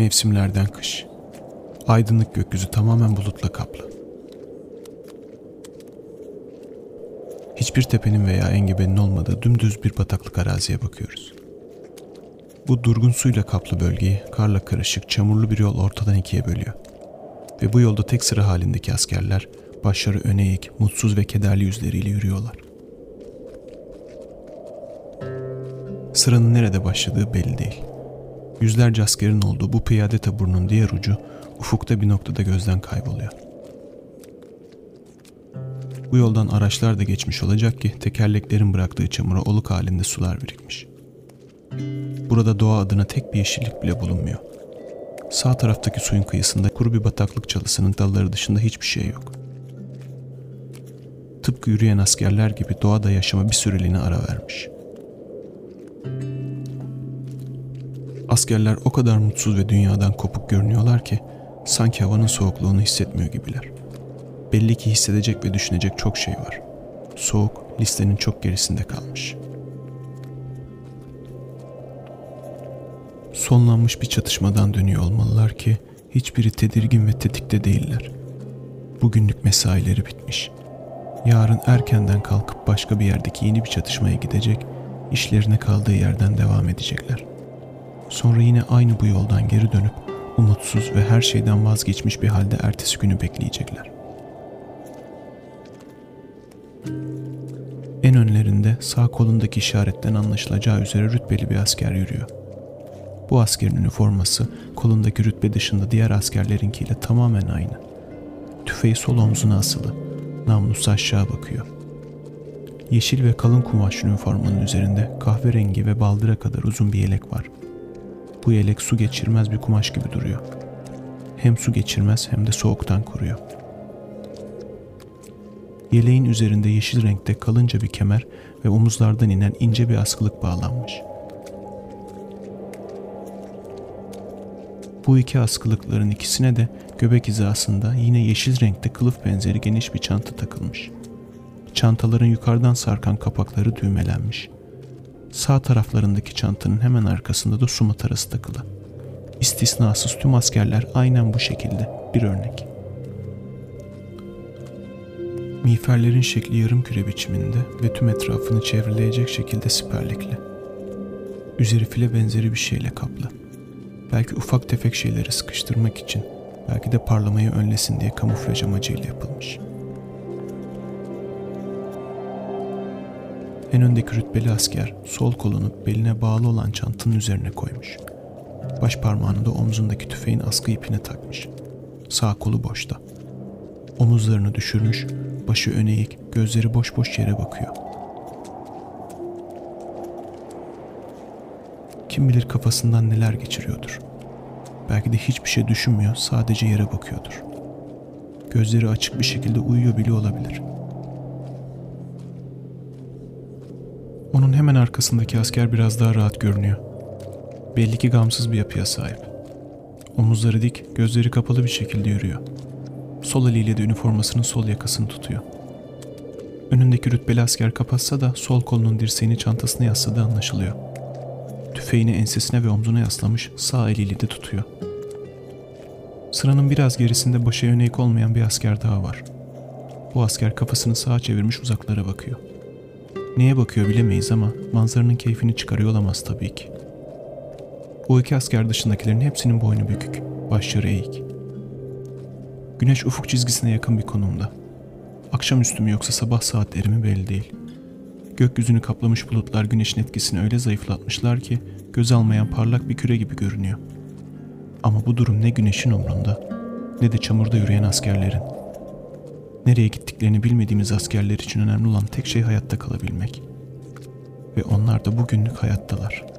Mevsimlerden kış. Aydınlık gökyüzü tamamen bulutla kaplı. Hiçbir tepenin veya engebenin olmadığı dümdüz bir bataklık araziye bakıyoruz. Bu durgun suyla kaplı bölgeyi karla karışık çamurlu bir yol ortadan ikiye bölüyor. Ve bu yolda tek sıra halindeki askerler başları öne eğik, mutsuz ve kederli yüzleriyle yürüyorlar. Sıranın nerede başladığı belli değil. Yüzlerce askerin olduğu bu piyade taburunun diğer ucu ufukta bir noktada gözden kayboluyor. Bu yoldan araçlar da geçmiş olacak ki tekerleklerin bıraktığı çamura oluk halinde sular birikmiş. Burada doğa adına tek bir yeşillik bile bulunmuyor. Sağ taraftaki suyun kıyısında kuru bir bataklık çalısının dalları dışında hiçbir şey yok. Tıpkı yürüyen askerler gibi doğada yaşama bir süreliğine ara vermiş. Askerler o kadar mutsuz ve dünyadan kopuk görünüyorlar ki sanki havanın soğukluğunu hissetmiyor gibiler. Belli ki hissedecek ve düşünecek çok şey var. Soğuk listenin çok gerisinde kalmış. Sonlanmış bir çatışmadan dönüyor olmalılar ki hiçbiri tedirgin ve tetikte değiller. Bugünlük mesaileri bitmiş. Yarın erkenden kalkıp başka bir yerdeki yeni bir çatışmaya gidecek, işlerine kaldığı yerden devam edecekler. Sonra yine aynı bu yoldan geri dönüp umutsuz ve her şeyden vazgeçmiş bir halde ertesi günü bekleyecekler. En önlerinde sağ kolundaki işaretten anlaşılacağı üzere rütbeli bir asker yürüyor. Bu askerin üniforması kolundaki rütbe dışında diğer askerlerinkiyle tamamen aynı. Tüfeği sol omzuna asılı, namlusu aşağı bakıyor. Yeşil ve kalın kumaş üniformanın üzerinde kahverengi ve baldıra kadar uzun bir yelek var. Bu yelek su geçirmez bir kumaş gibi duruyor. Hem su geçirmez hem de soğuktan koruyor. Yeleğin üzerinde yeşil renkte kalınca bir kemer ve omuzlardan inen ince bir askılık bağlanmış. Bu iki askılıkların ikisine de göbek hizasında yine yeşil renkte kılıf benzeri geniş bir çanta takılmış. Çantaların yukarıdan sarkan kapakları düğmelenmiş. Sağ taraflarındaki çantanın hemen arkasında da su matarası takılı. İstisnasız tüm askerler aynen bu şekilde. Bir örnek. Miğferlerin şekli yarım küre biçiminde ve tüm etrafını çevreleyecek şekilde siperlikli. Üzeri file benzeri bir şeyle kaplı. Belki ufak tefek şeyleri sıkıştırmak için, belki de parlamayı önlesin diye kamuflaj amacıyla yapılmış. En öndeki rütbeli asker sol kolunu beline bağlı olan çantanın üzerine koymuş. Baş parmağını da omzundaki tüfeğin askı ipine takmış. Sağ kolu boşta. Omuzlarını düşürmüş, başı öne eğik, gözleri boş boş yere bakıyor. Kim bilir kafasından neler geçiriyordur. Belki de hiçbir şey düşünmüyor, sadece yere bakıyordur. Gözleri açık bir şekilde uyuyor bile olabilir. Onun hemen arkasındaki asker biraz daha rahat görünüyor. Belli ki gamsız bir yapıya sahip. Omuzları dik, gözleri kapalı bir şekilde yürüyor. Sol eliyle de üniformasının sol yakasını tutuyor. Önündeki rütbeli asker kapatsa da sol kolunun dirseğini çantasına yasladığı anlaşılıyor. Tüfeğini ensesine ve omzuna yaslamış sağ eliyle de tutuyor. Sıranın biraz gerisinde başı yönelik olmayan bir asker daha var. Bu asker kafasını sağa çevirmiş uzaklara bakıyor. Neye bakıyor bilemeyiz ama manzaranın keyfini çıkarıyor olamaz tabii ki. O iki asker dışındakilerin hepsinin boynu bükük, başları eğik. Güneş ufuk çizgisine yakın bir konumda. Akşamüstü mü yoksa sabah saatleri mi belli değil. Gökyüzünü kaplamış bulutlar güneşin etkisini öyle zayıflatmışlar ki göz almayan parlak bir küre gibi görünüyor. Ama bu durum ne güneşin umrunda ne de çamurda yürüyen askerlerin. Nereye gittiklerini bilmediğimiz askerler için önemli olan tek şey hayatta kalabilmek. Ve onlar da bugünlük hayattalar.''